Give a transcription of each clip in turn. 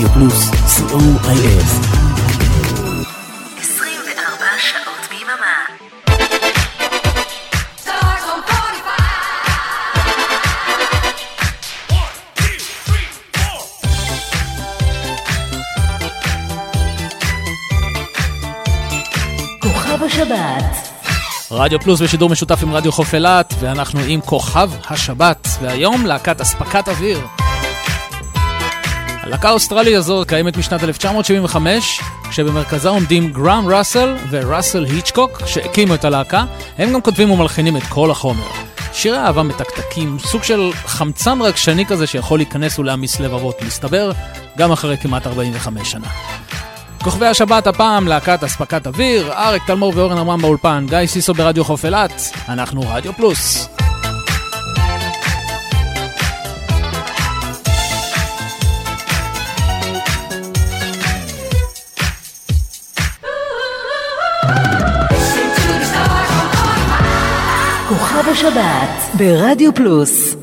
רדיו פלוס, co.il. 24 שעות ביממה. רדיו פלוס בשידור משותף עם רדיו חוף אילת, ואנחנו עם כוכב השבת, והיום להקת אספקת אוויר. הלהקה האוסטרלית הזו קיימת משנת 1975, כשבמרכזה עומדים גראם ראסל וראסל היצ'קוק, שהקימו את הלהקה, הם גם כותבים ומלחינים את כל החומר. שירי אהבה מתקתקים, סוג של חמצן רגשני כזה שיכול להיכנס ולהעמיס לבבות, מסתבר, גם אחרי כמעט 45 שנה. כוכבי השבת הפעם, להקת אספקת אוויר, אריק תלמור ואורן עמרם באולפן, גיא סיסו ברדיו חוף אילת, אנחנו רדיו פלוס. שבת ברדיו פלוס.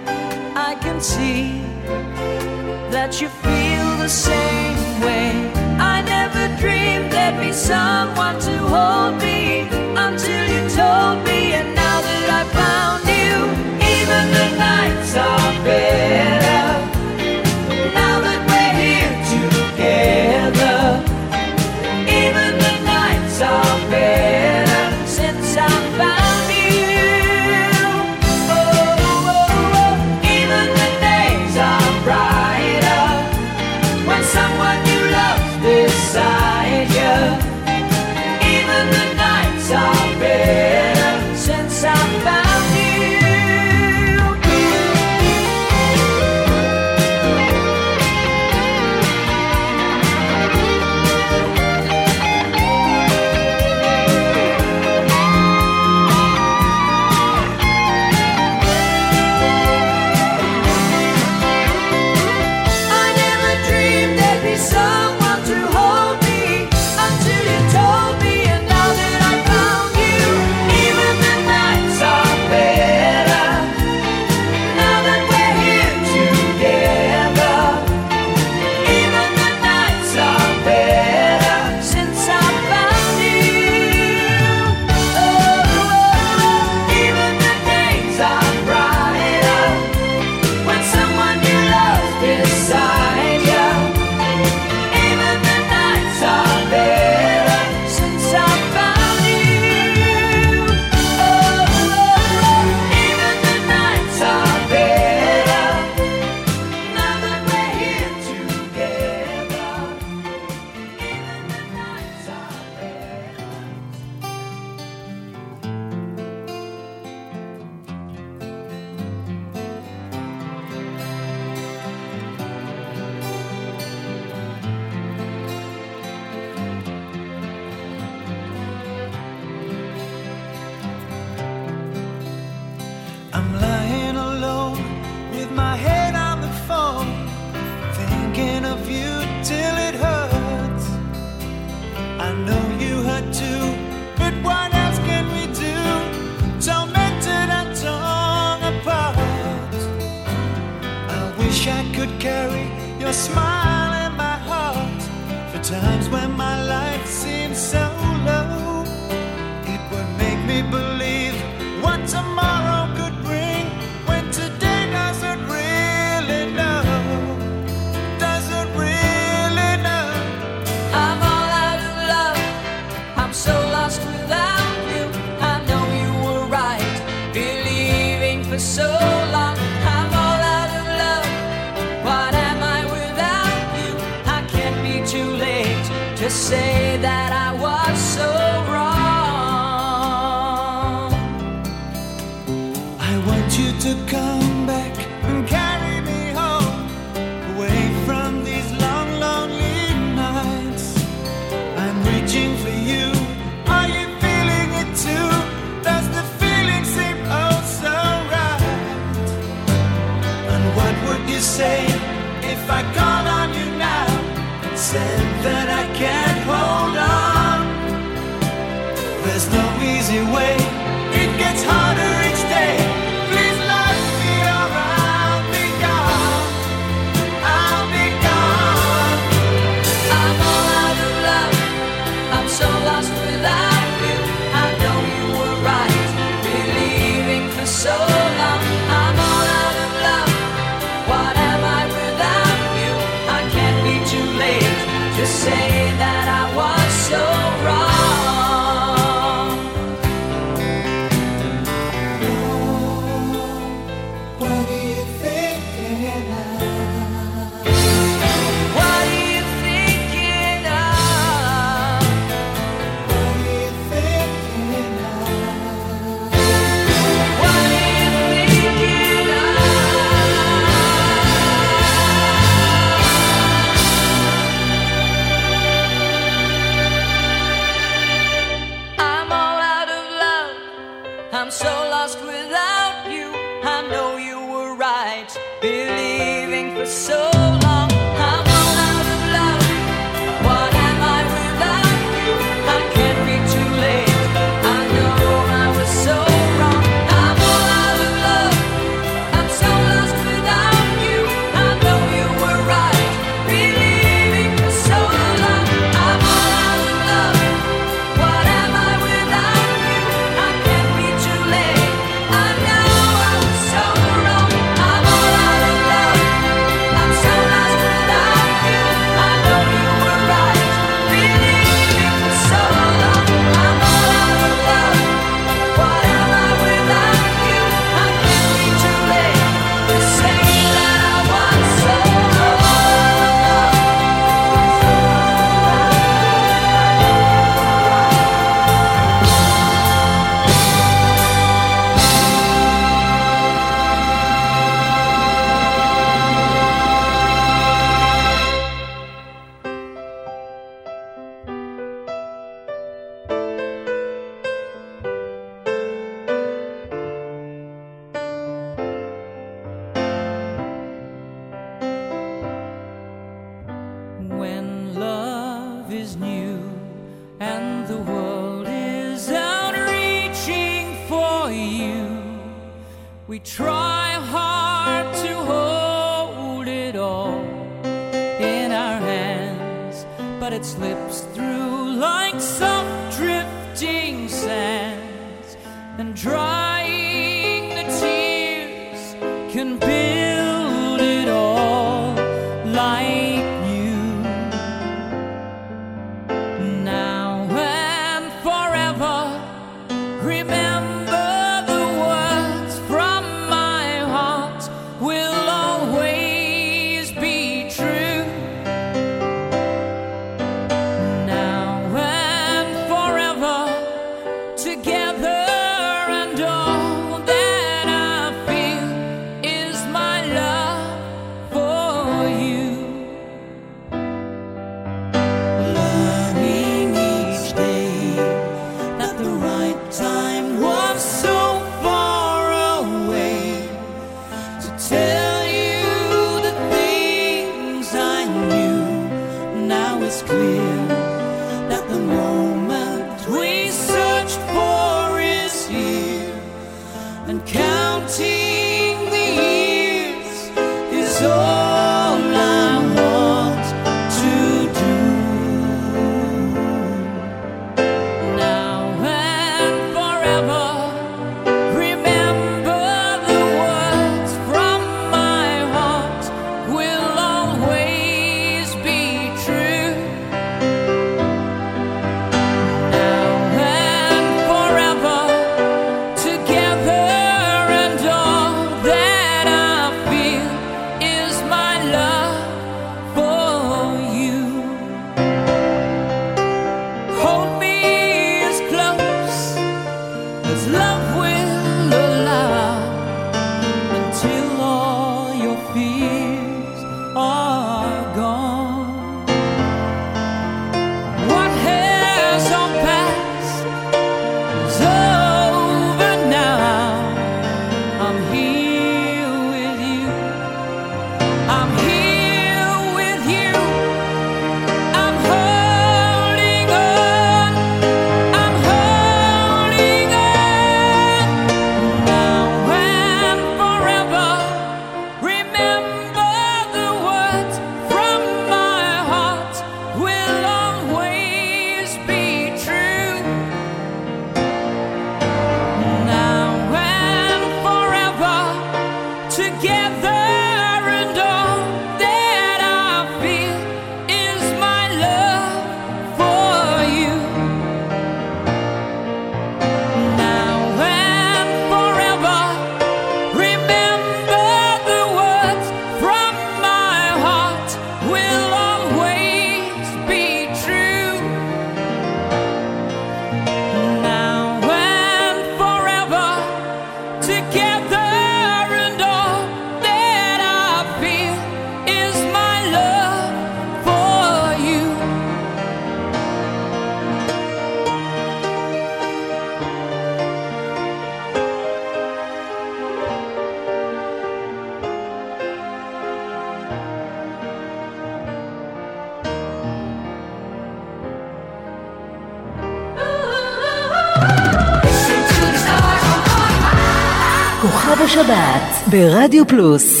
Rádio Plus.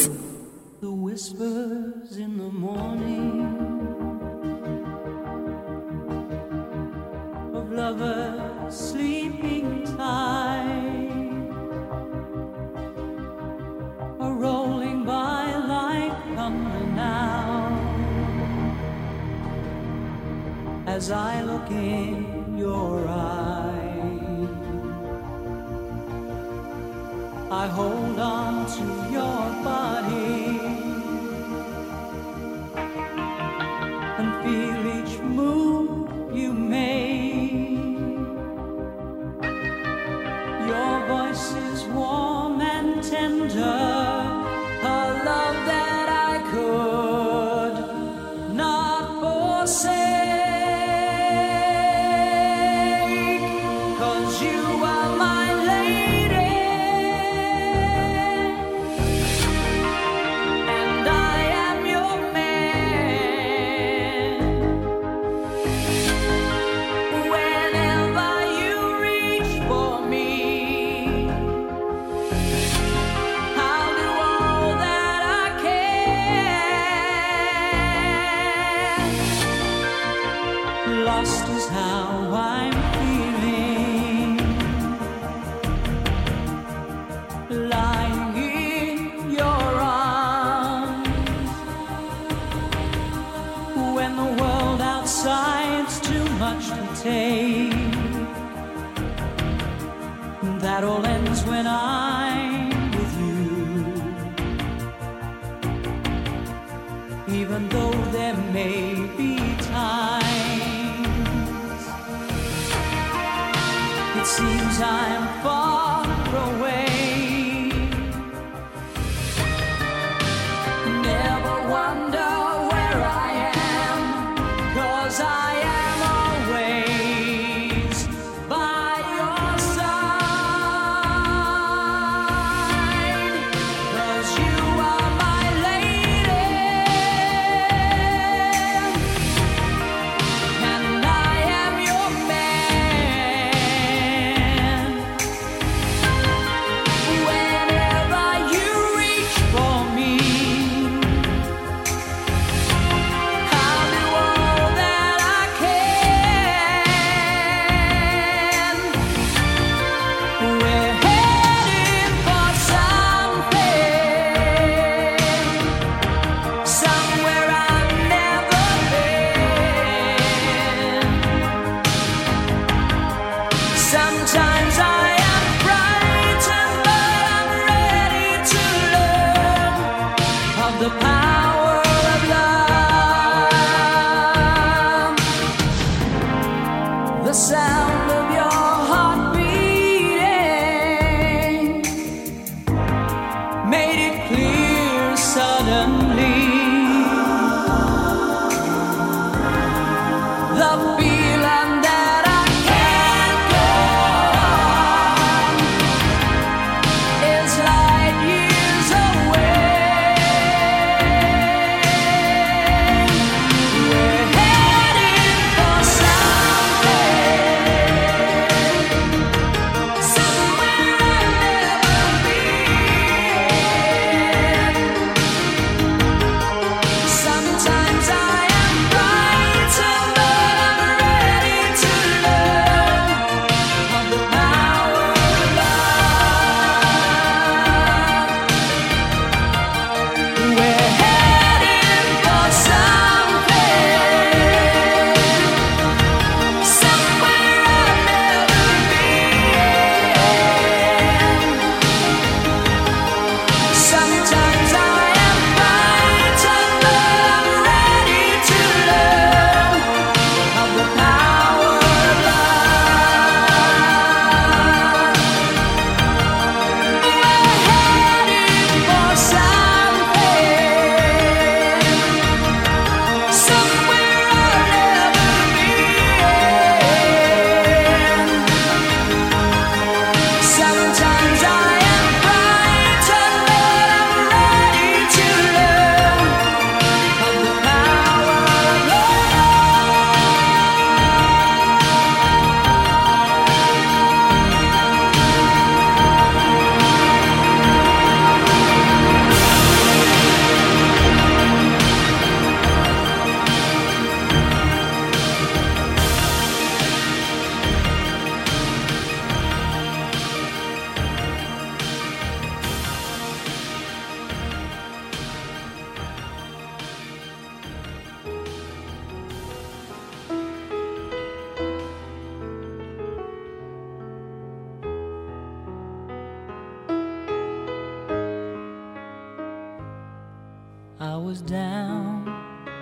was down,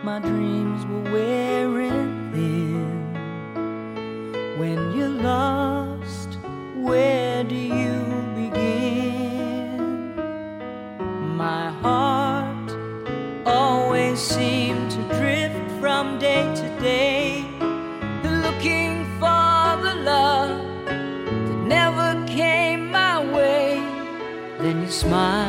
my dreams were wearing thin. When you're lost, where do you begin? My heart always seemed to drift from day to day, looking for the love that never came my way. Then you smile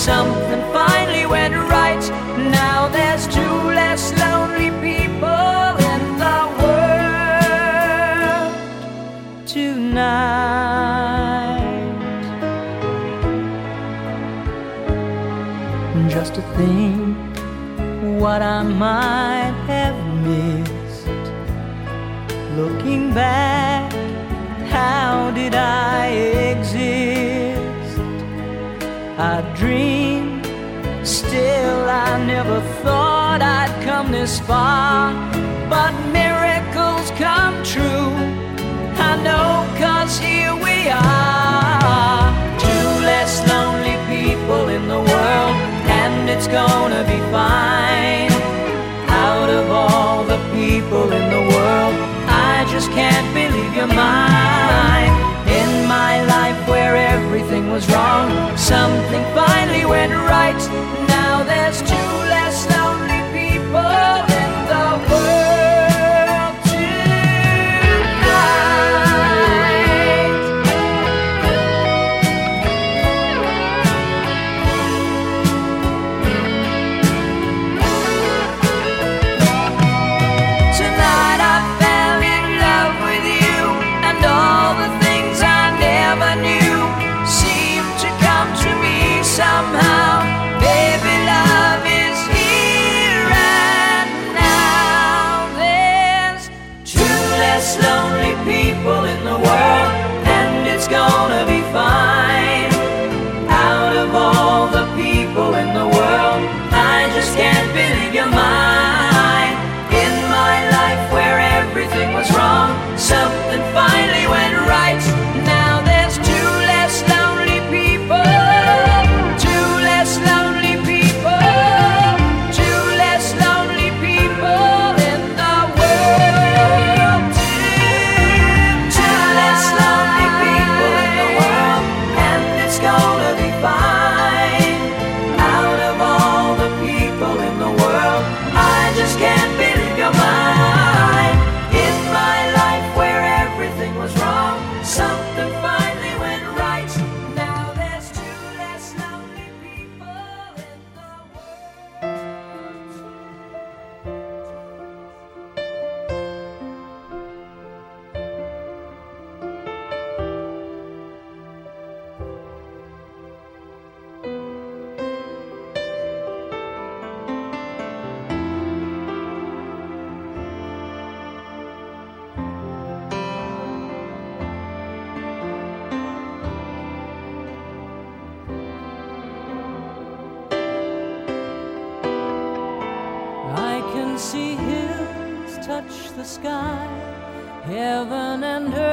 Something finally went right. Now there's two less lonely people in the world tonight. Just to think what I might have missed. Looking back, how did I? dream. Still, I never thought I'd come this far. But miracles come true. I know, cause here we are. Two less lonely people in the world, and it's gonna be fine. Out of all the people in the world, I just can't believe you're mine. something was wrong, something finally went right. Now there's two. sky, heaven and earth.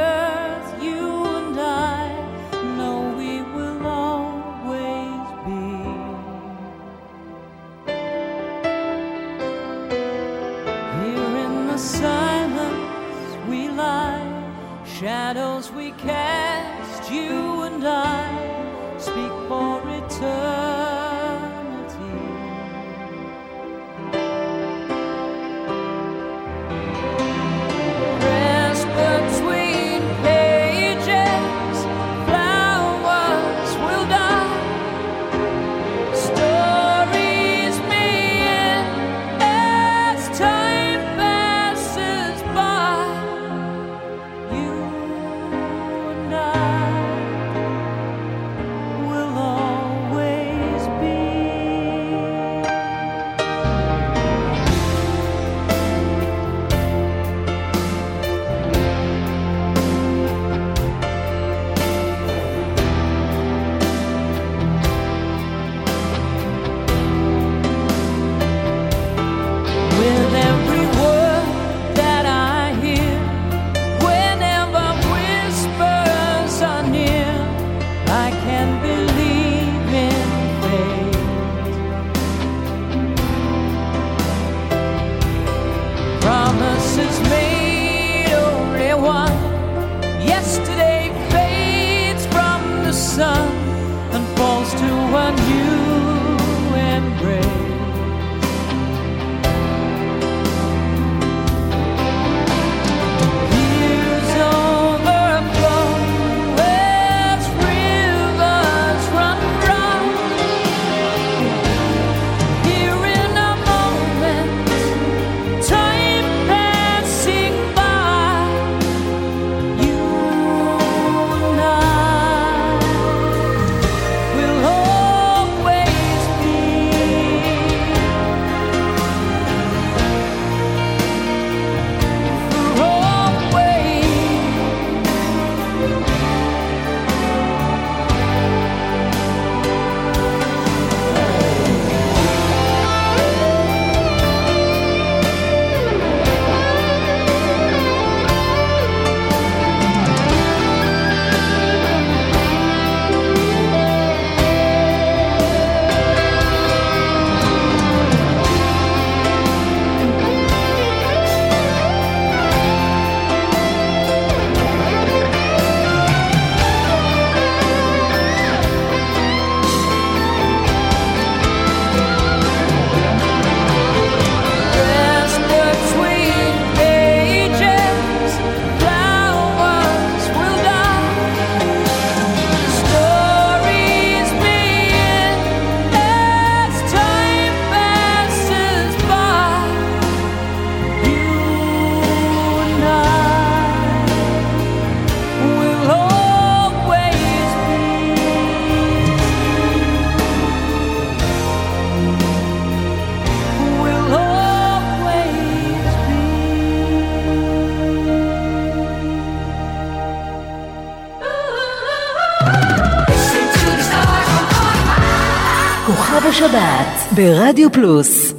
ברדיו פלוס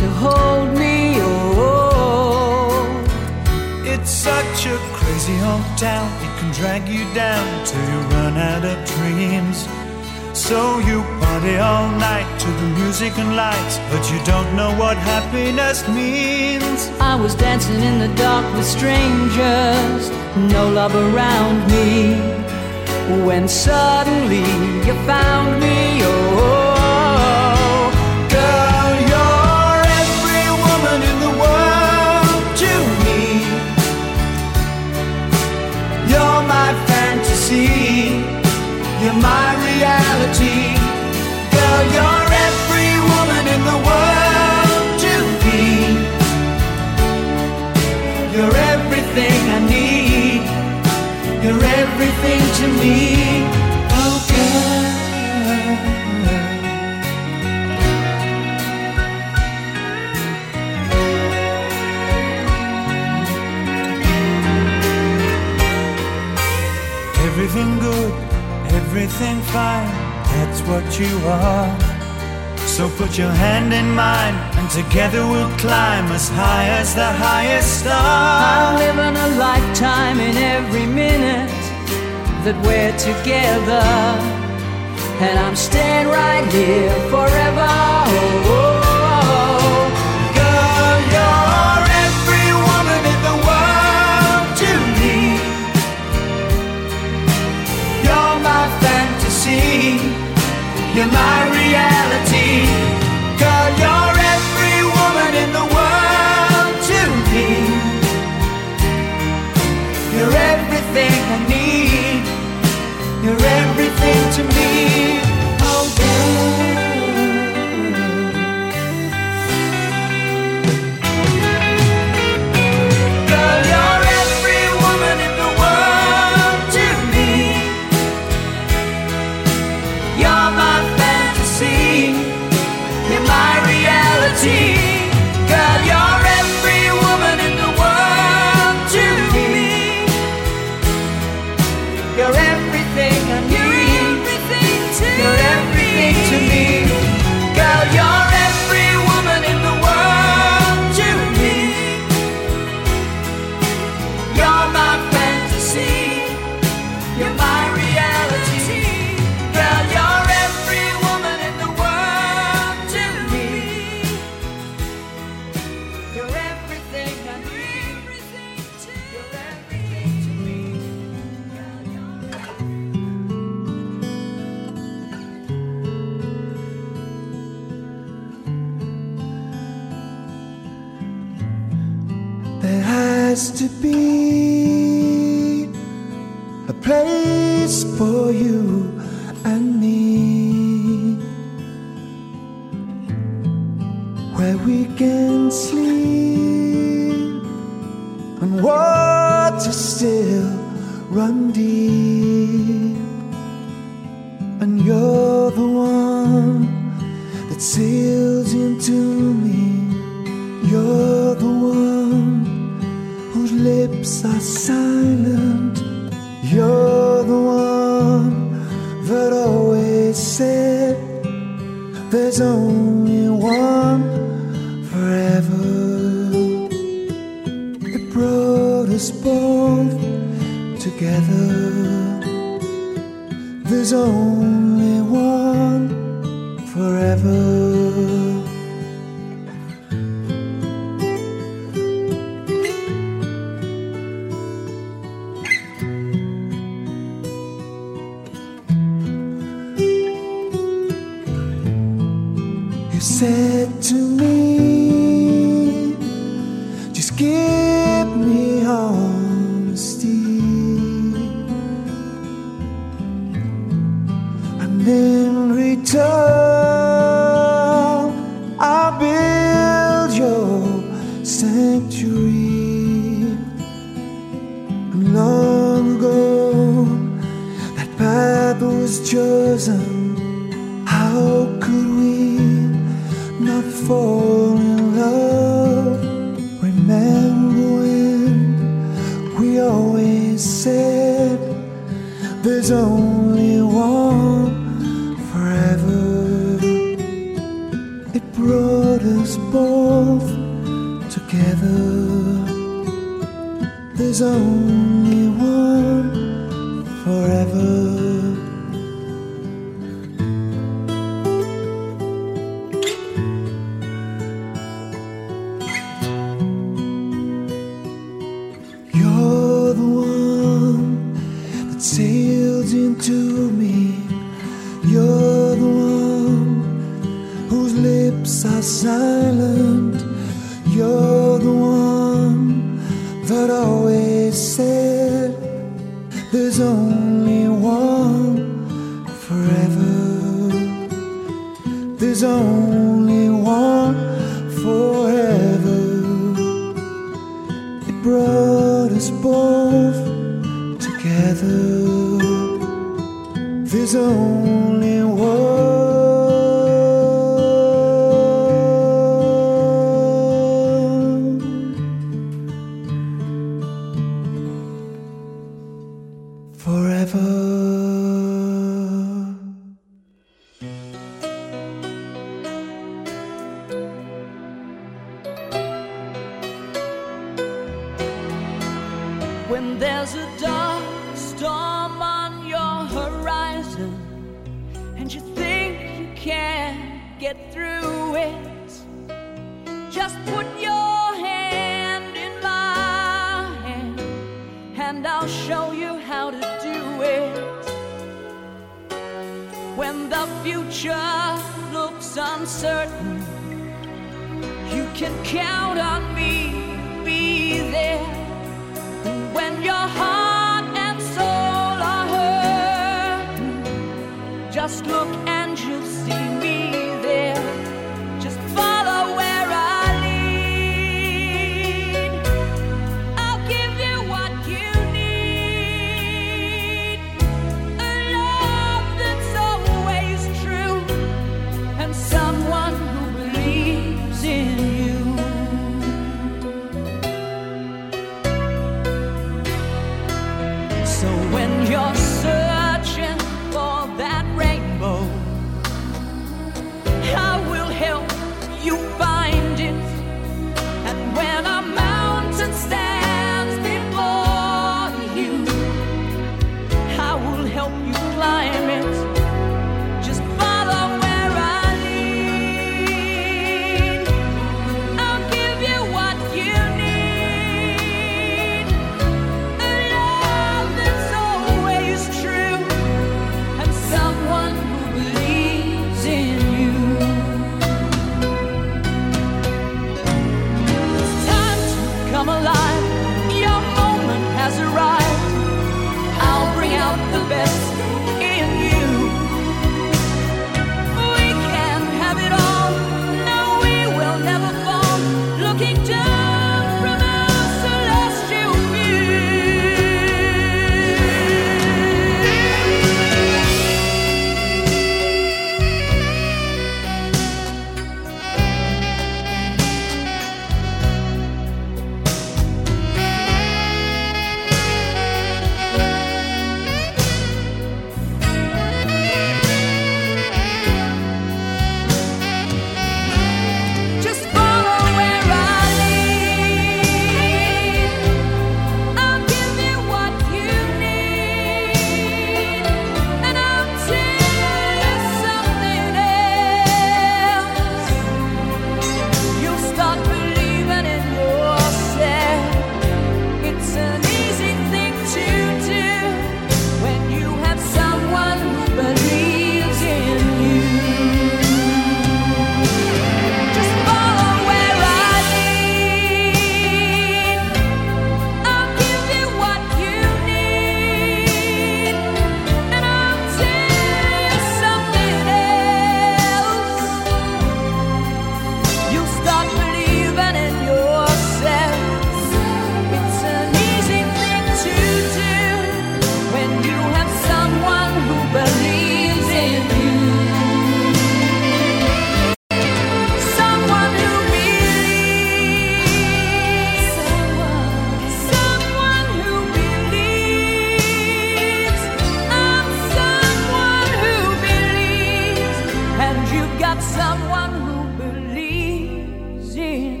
to hold me. Oh, It's such a crazy hometown, it can drag you down till you run out of dreams. So you party all night to the music and lights, but you don't know what happiness means. I was dancing in the dark with strangers, no love around me. When suddenly you found me. Oh, fantasy. You're my reality. Girl, you're every woman in the world to me. You're everything I need. You're everything to me. Everything good, everything fine, that's what you are. So put your hand in mine, and together we'll climb as high as the highest star. I'm living a lifetime in every minute that we're together. And I'm staying right here forever. Oh, oh. You're my and you think you can't get through it, just put your hand in my hand and I'll show you how to do it. When the future looks uncertain, you can count on me, be there. When your heart just look and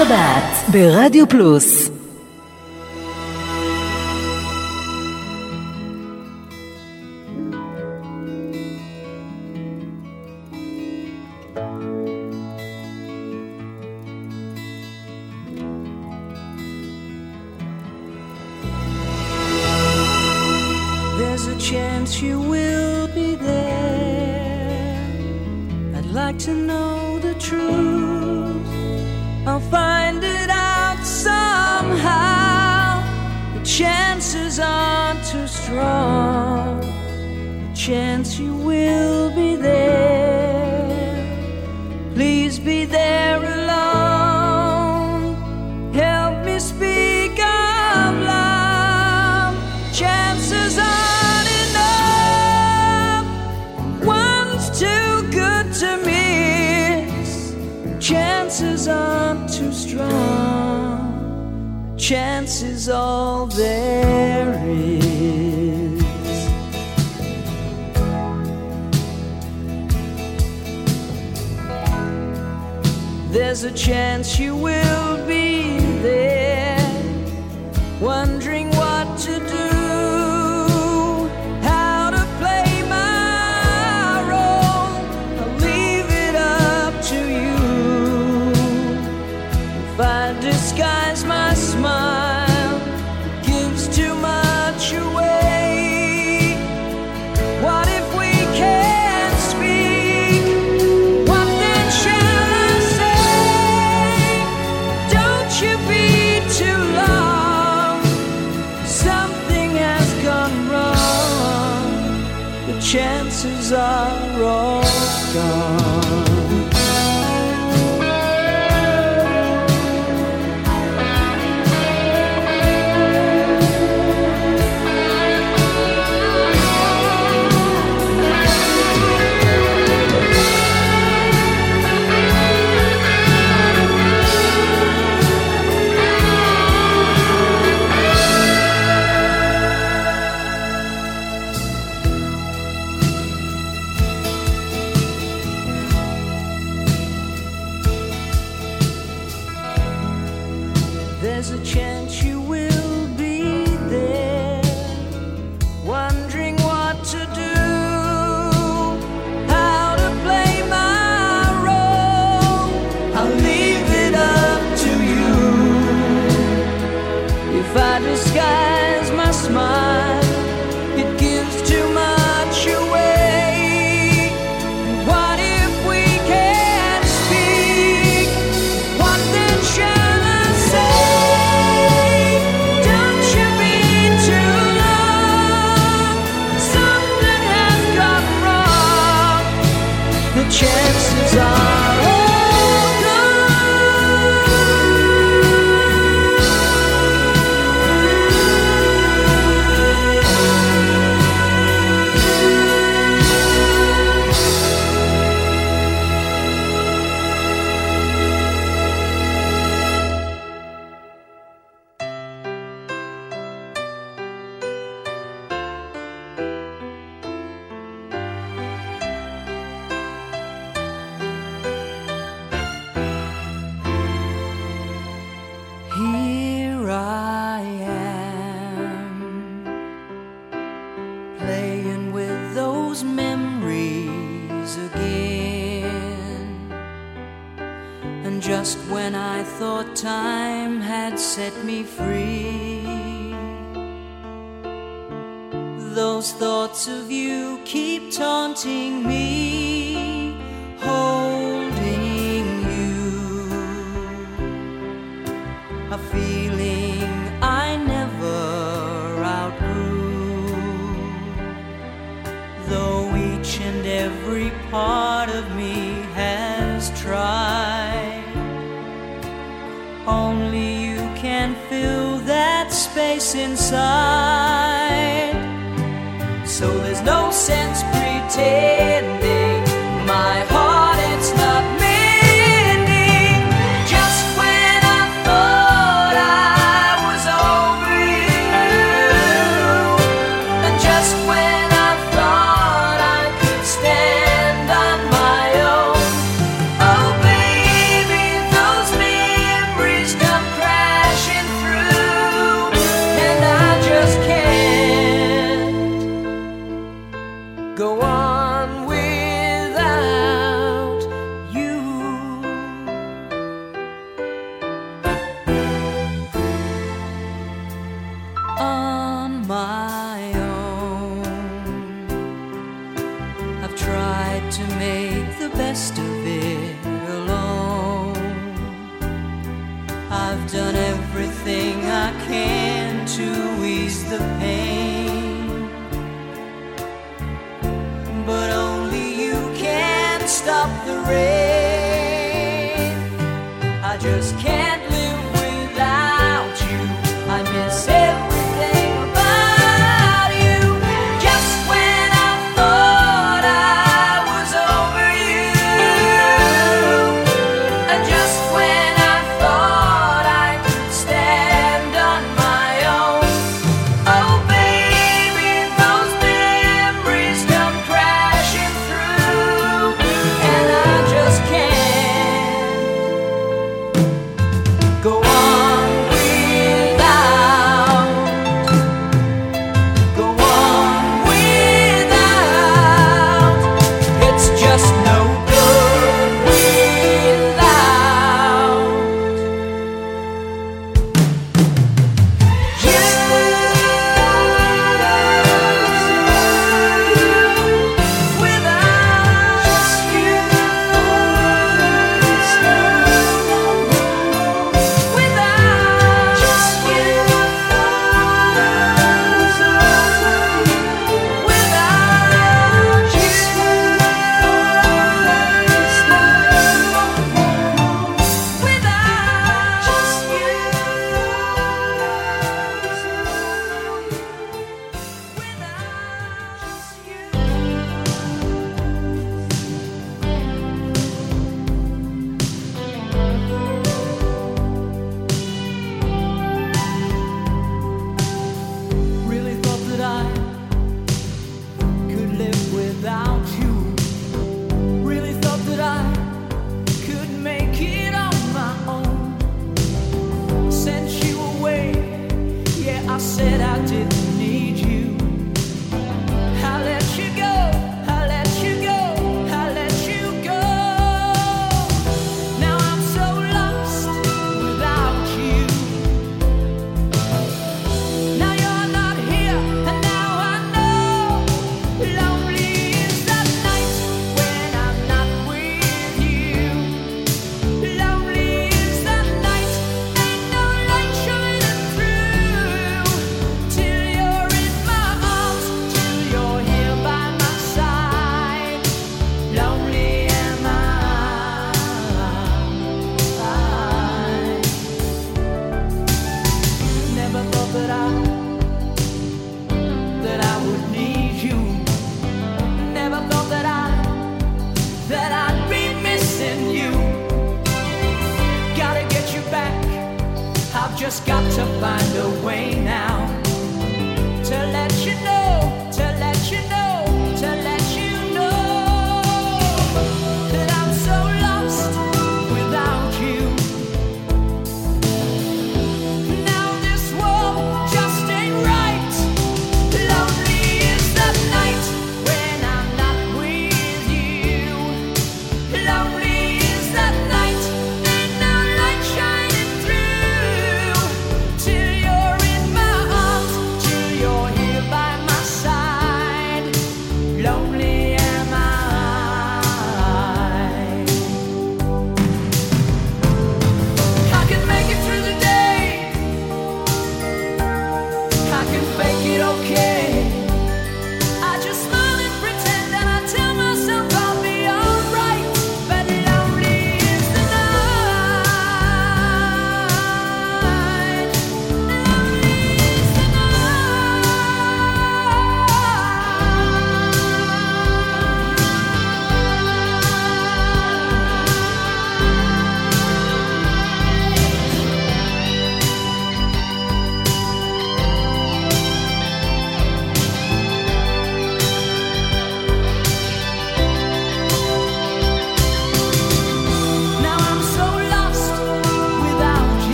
שבת ברדיו פלוס. thought time had set me free. Those thoughts of you.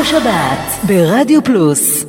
בשבת ברדיו פלוס.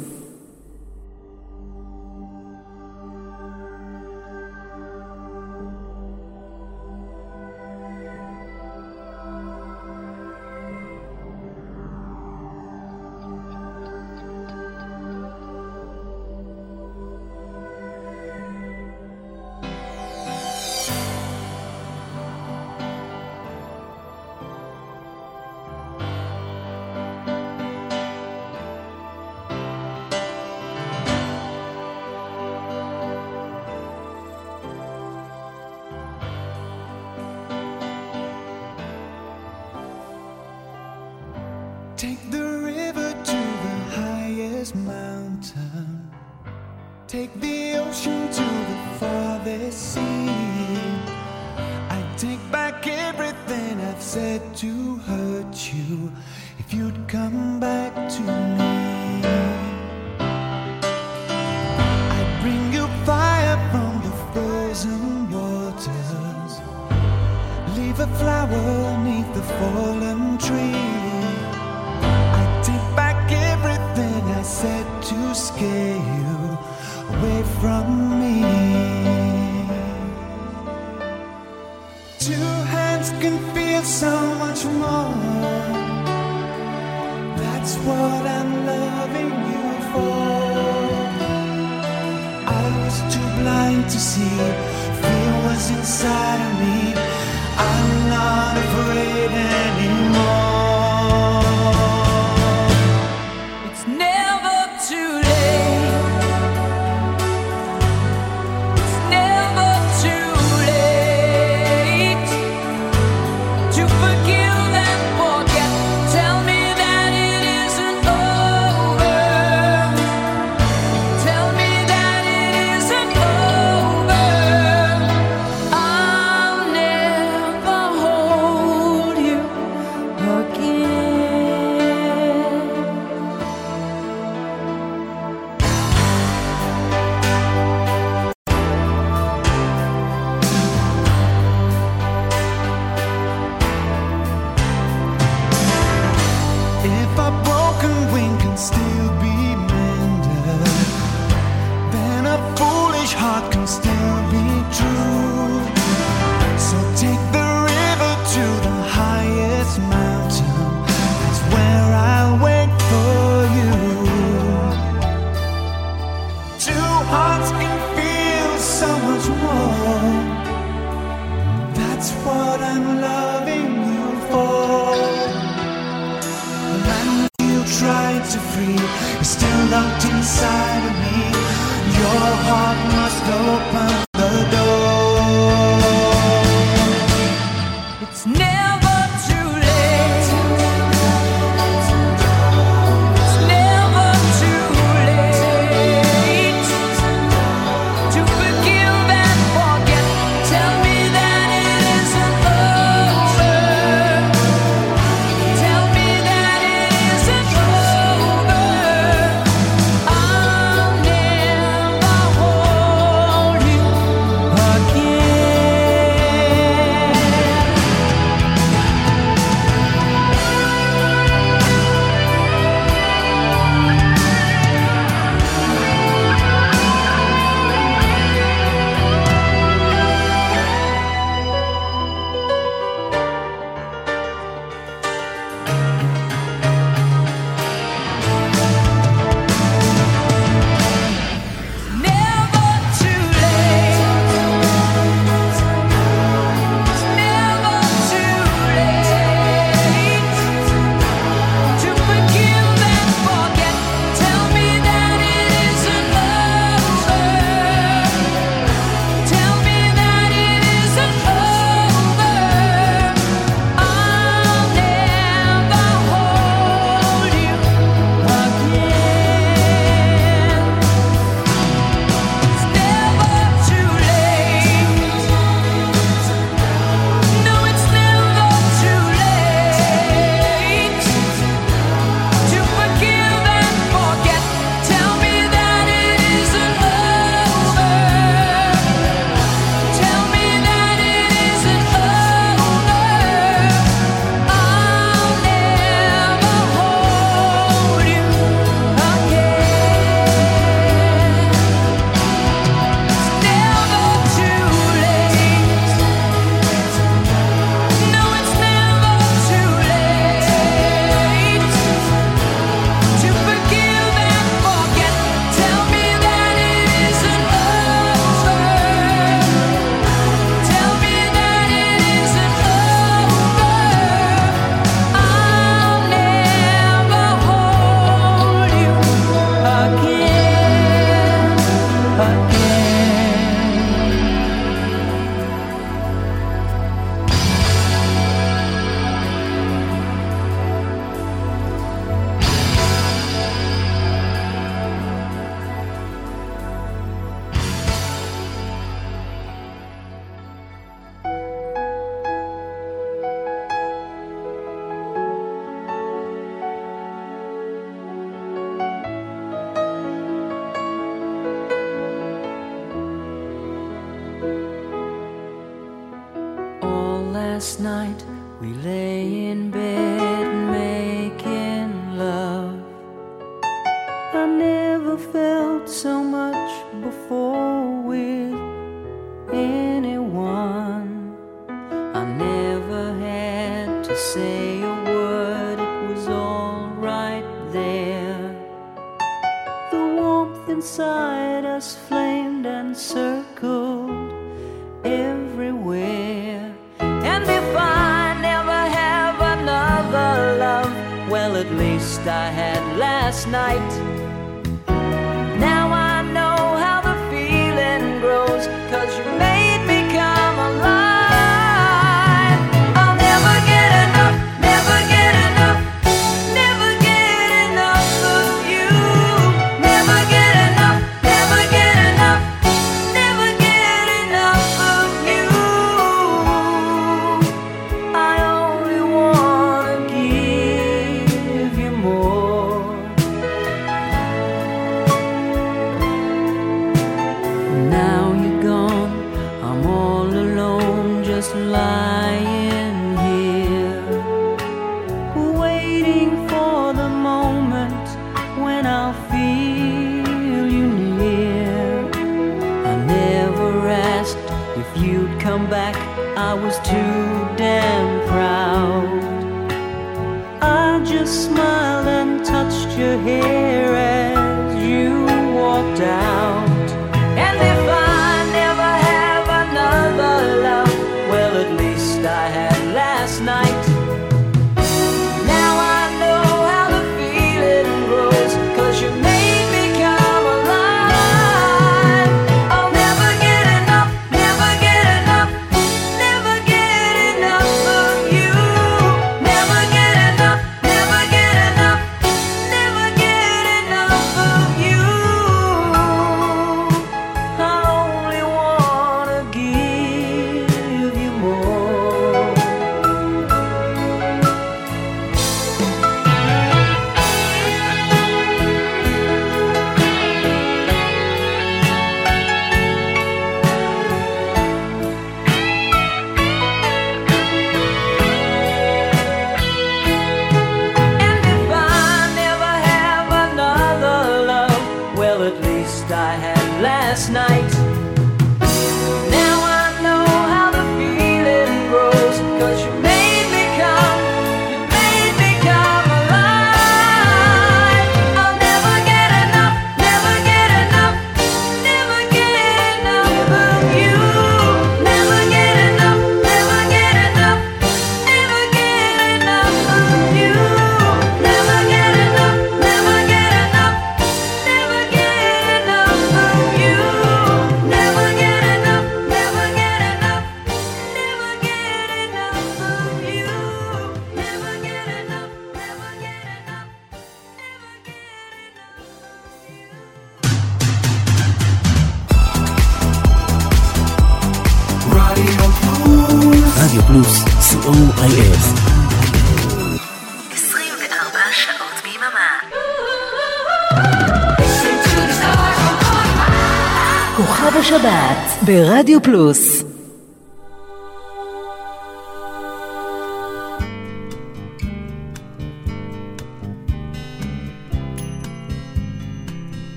Rádio Plus.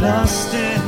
Lost in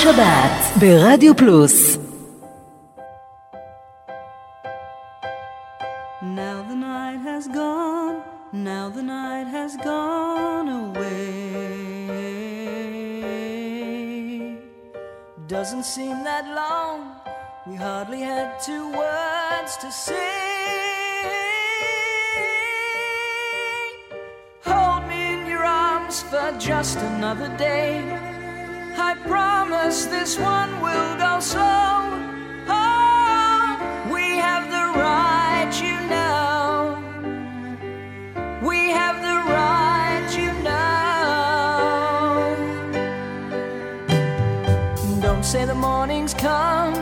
השבת ברדיו פלוס Now the night has gone, now the night has gone away. Doesn't seem that long, we hardly had two words to say. Hold me in your arms for just another day promise this one will go slow. Oh, we have the right, you know. We have the right, you know. Don't say the morning's come.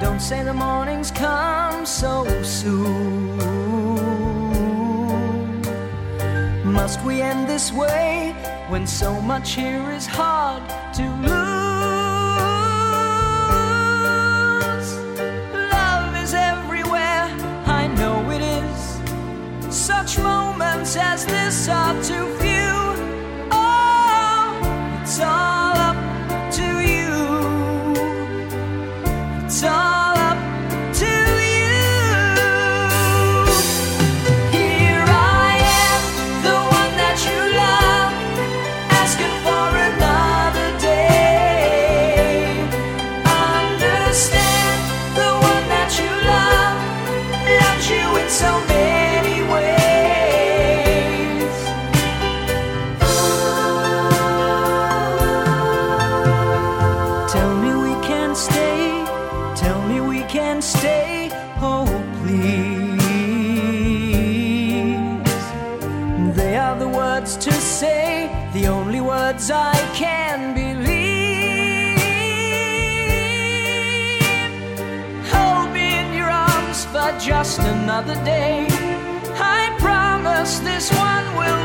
Don't say the morning's come so soon. Must we end this way when so much here is hard? says this up to another day. I promise this one will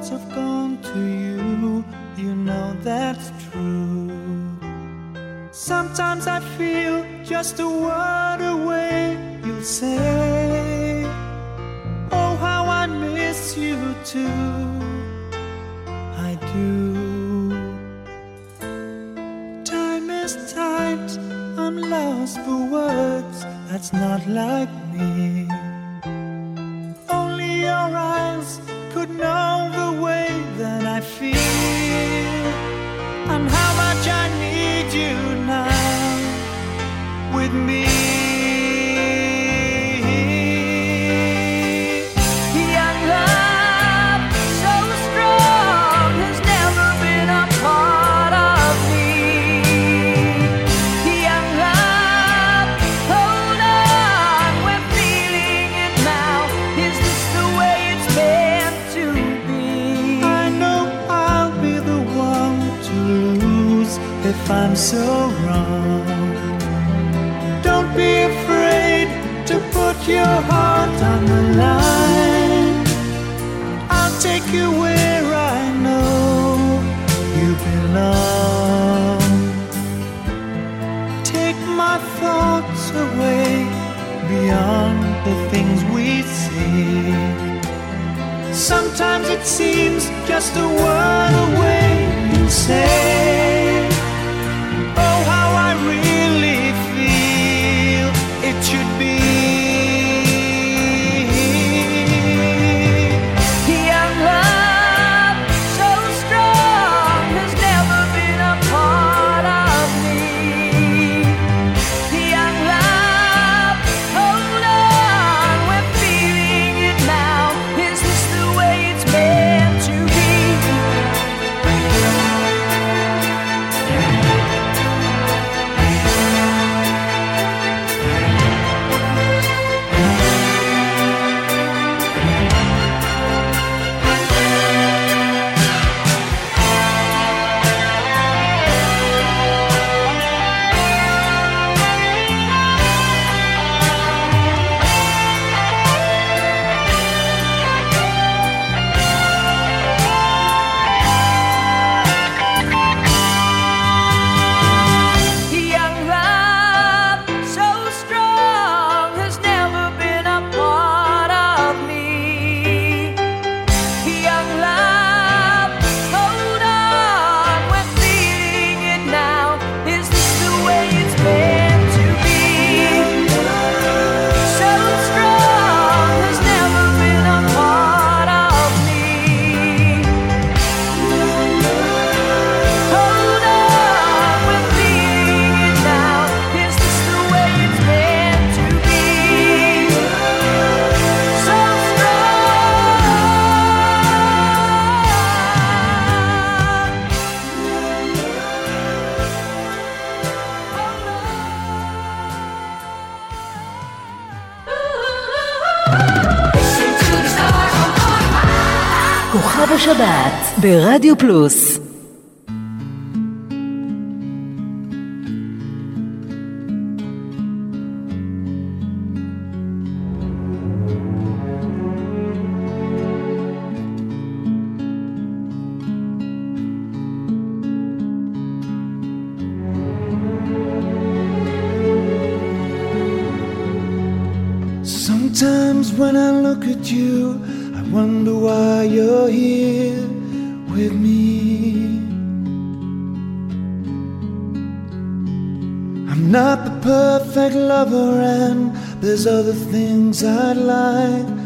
thoughts have gone to you, you know that's true. Sometimes I feel just a word away, you'll say, Oh, how I miss you too. ברדיו פלוס Sometimes when I look at you, I wonder why you're here with me. I'm not the perfect lover, and there's other things I'd like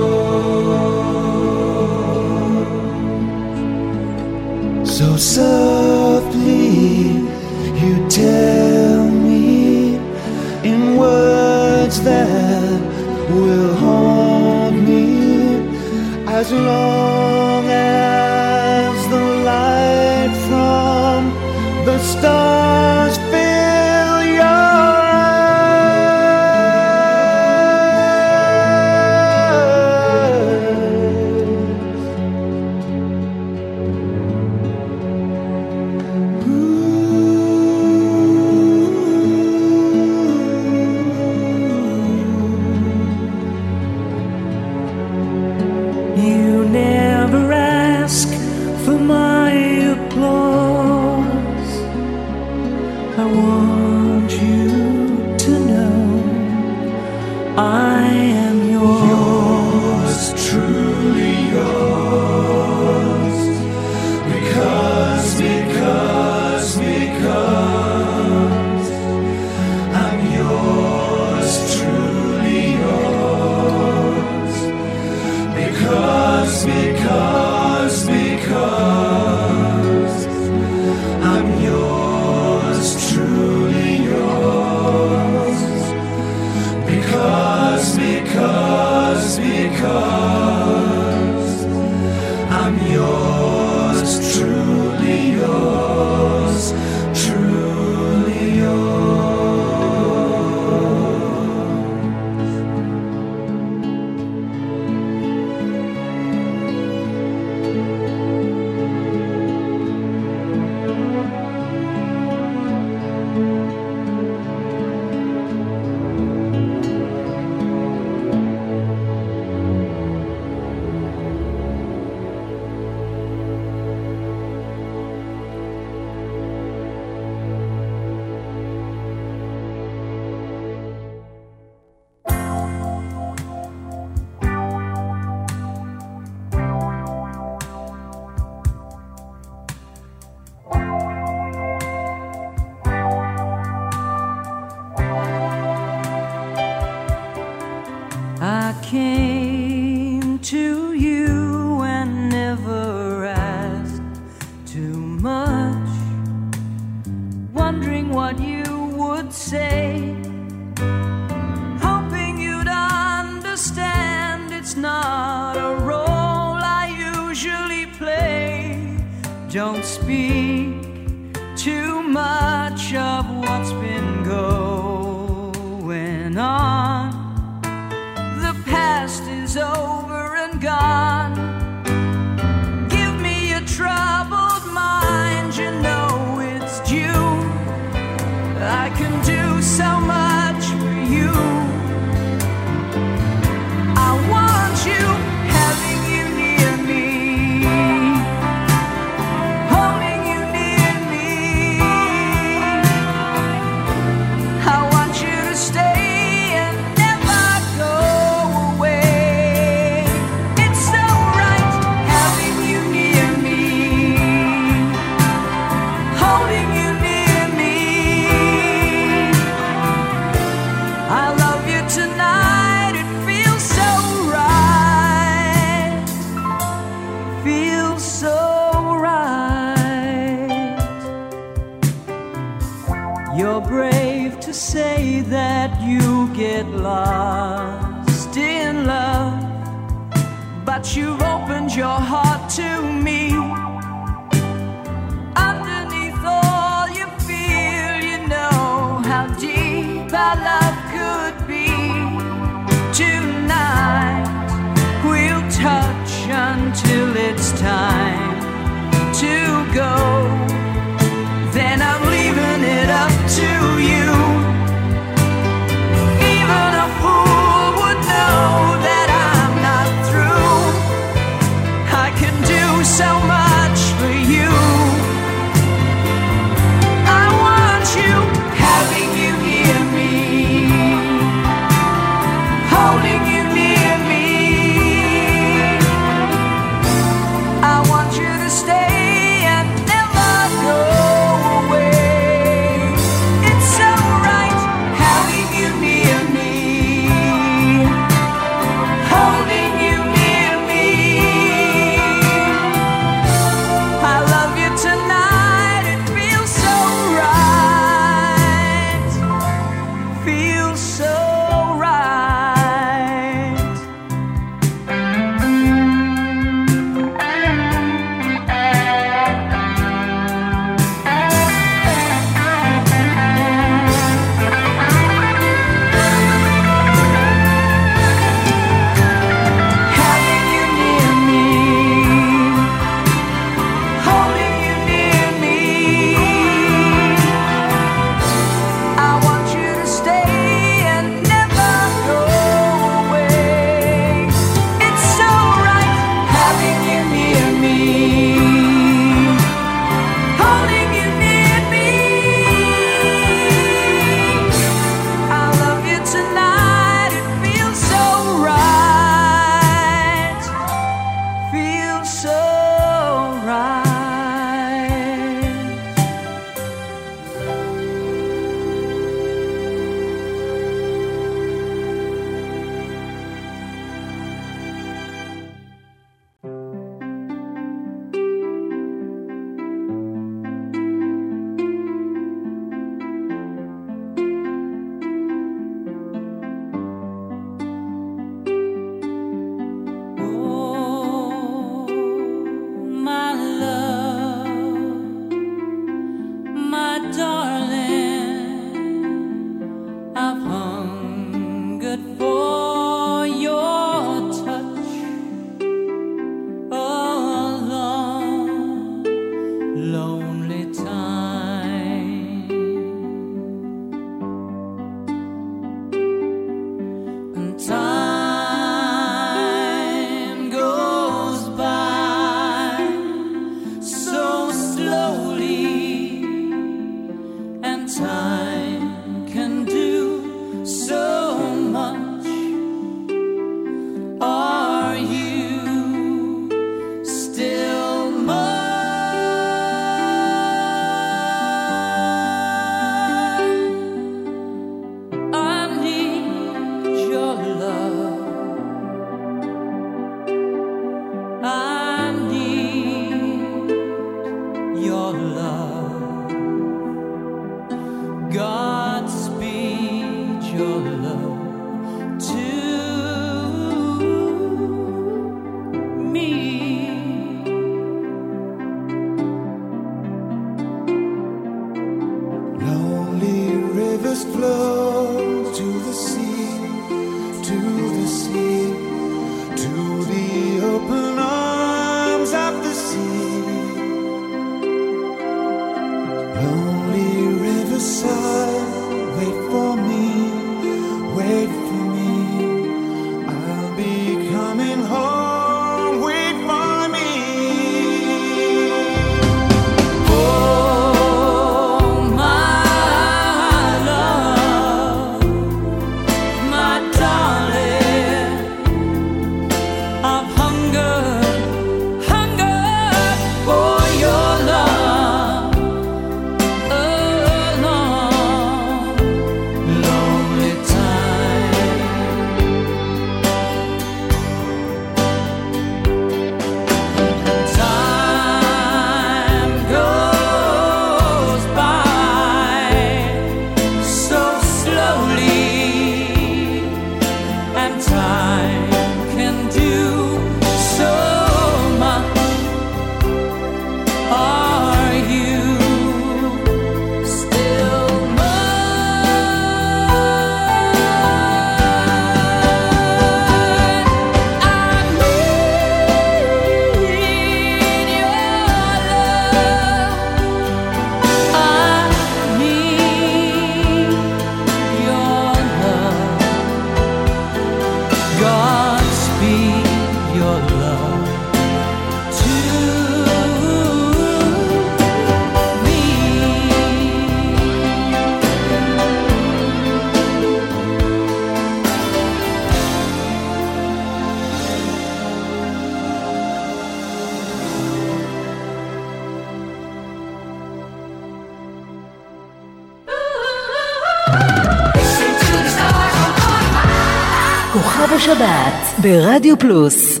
Rádio Plus.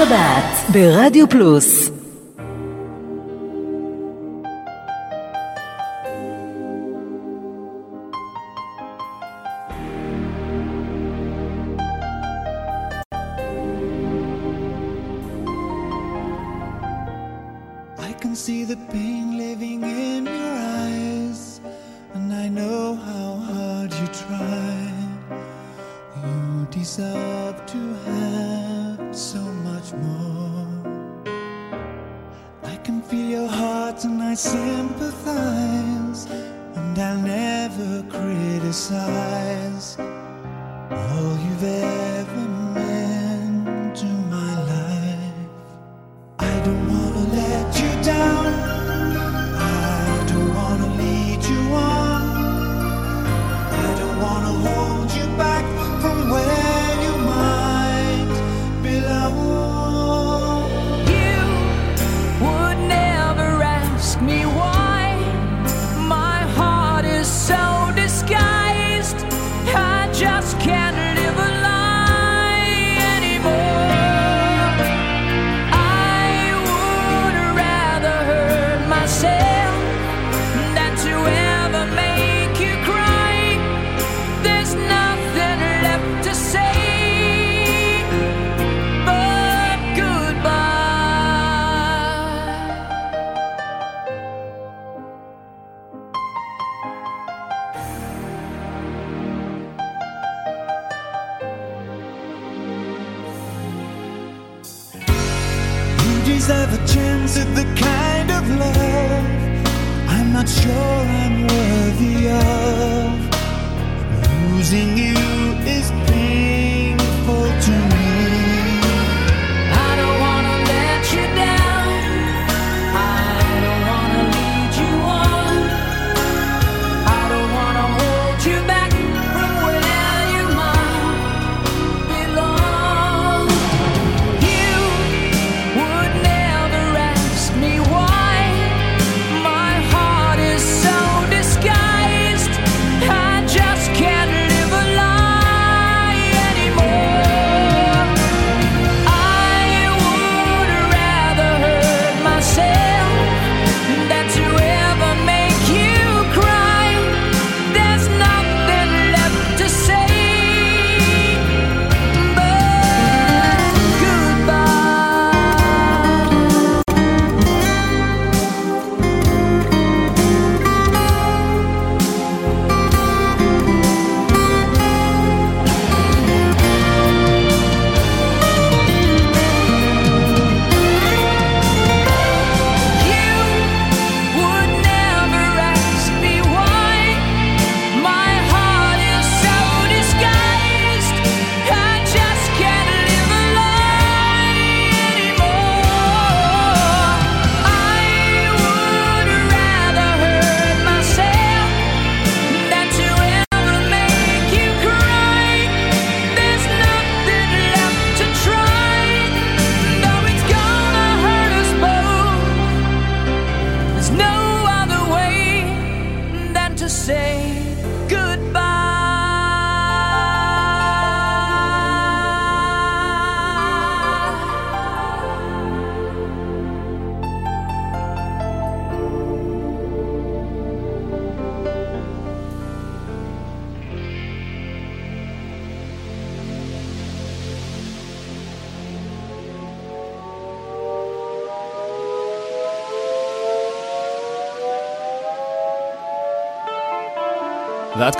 שבת ברדיו פלוס. have a chance at the kind of love I'm not sure I'm worthy of. Losing you.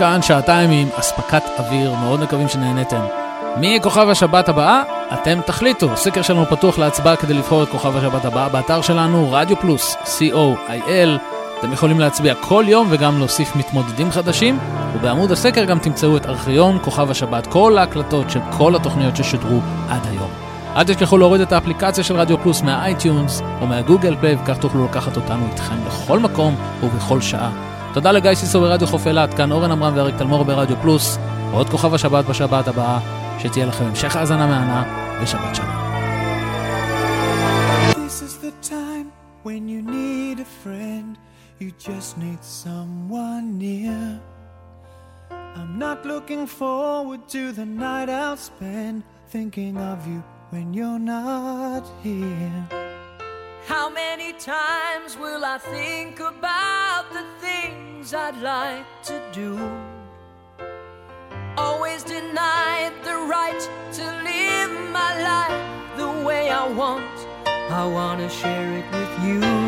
כאן שעתיים עם אספקת אוויר, מאוד מקווים שנהניתם. מי יהיה כוכב השבת הבאה, אתם תחליטו. סקר שלנו פתוח להצבעה כדי לבחור את כוכב השבת הבאה באתר שלנו, רדיו פלוס, co.il. אתם יכולים להצביע כל יום וגם להוסיף מתמודדים חדשים, ובעמוד הסקר גם תמצאו את ארכיון כוכב השבת, כל ההקלטות של כל התוכניות ששודרו עד היום. אל תשכחו להוריד את האפליקציה של רדיו פלוס מהאייטיונס או מהגוגל פליי, וכך תוכלו לקחת אותנו איתכם בכל מקום ובכל שעה. תודה לגיא סיסו ברדיו חוף אילת, כאן אורן עמרם ואריק תלמור ברדיו פלוס, ועוד כוכב השבת בשבת הבאה, שתהיה לכם המשך האזנה מהנה ושבת שלום. When you need a friend, you just need someone near. I'm not looking forward to the night I'll spend thinking of you when you're not here. How many times will I think about the things I'd like to do? Always denied the right to live my life the way I want. I wanna share it with you.